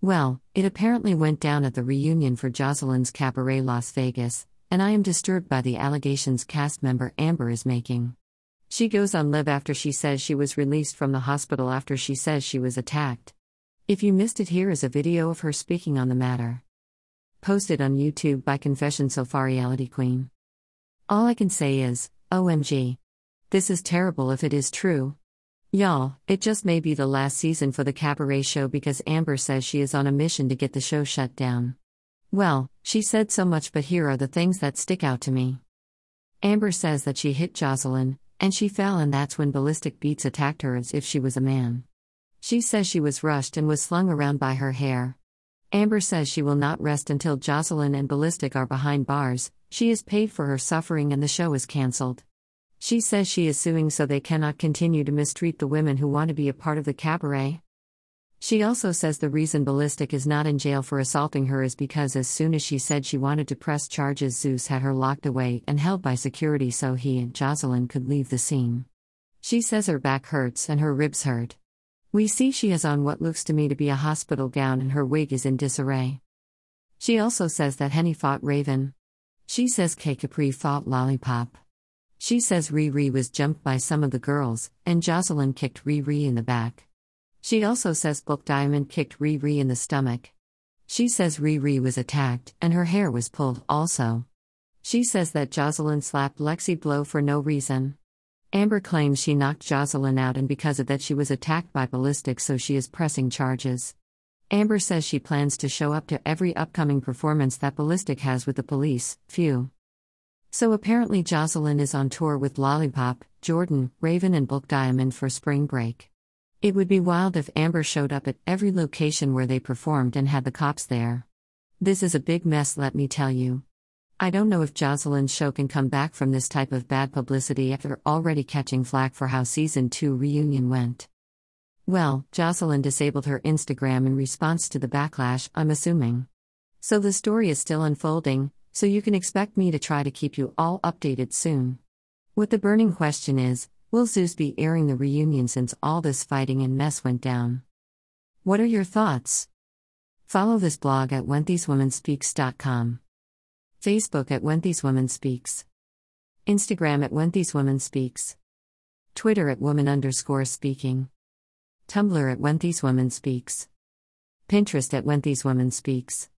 Well, it apparently went down at the reunion for Joseline's Cabaret Las Vegas, and I am disturbed by the allegations cast member Amber is making. She goes on live after she says she was released from the hospital after she says she was attacked. If you missed it, here is a video of her speaking on the matter. Posted on YouTube by Confession Reality Queen. All I can say is, OMG. This is terrible if it is true. Y'all, it just may be the last season for the cabaret show because Amber says she is on a mission to get the show shut down. Well, she said so much, but here are the things that stick out to me. Amber says that she hit Joseline, and she fell, and that's when Ballistic Beats attacked her as if she was a man. She says she was rushed and was slung around by her hair. Amber says she will not rest until Joseline and Ballistic are behind bars, she is paid for her suffering, and the show is cancelled. She says she is suing so they cannot continue to mistreat the women who want to be a part of the cabaret. She also says the reason Ballistic is not in jail for assaulting her is because as soon as she said she wanted to press charges, Zeus had her locked away and held by security so he and Joseline could leave the scene. She says her back hurts and her ribs hurt. We see she has on what looks to me to be a hospital gown and her wig is in disarray. She also says that Henny fought Raven. She says K Capri fought Lollipop. She says Riri was jumped by some of the girls, and Joseline kicked Riri in the back. She also says Book Diamond kicked Riri in the stomach. She says Riri was attacked, and her hair was pulled also. She says that Joseline slapped Lexi Blow for no reason. Amber claims she knocked Joseline out, and because of that, she was attacked by ballistics, so she is pressing charges. Amber says she plans to show up to every upcoming performance that Ballistic has with the police. Phew. So apparently, Joseline is on tour with Lollipop, Jordan, Raven, and Book Diamond for spring break. It would be wild if Amber showed up at every location where they performed and had the cops there. This is a big mess, let me tell you. I don't know if Joseline's show can come back from this type of bad publicity after already catching flack for how season 2 reunion went. Well, Joseline disabled her Instagram in response to the backlash, I'm assuming. So the story is still unfolding, so you can expect me to try to keep you all updated soon. What the burning question is Will Zeus be airing the reunion since all this fighting and mess went down? What are your thoughts? Follow this blog at WhenTheseWomenSpeaks.com. Facebook at When. Instagram at When. Twitter at Woman underscore speaking. Tumblr at When. Pinterest at When.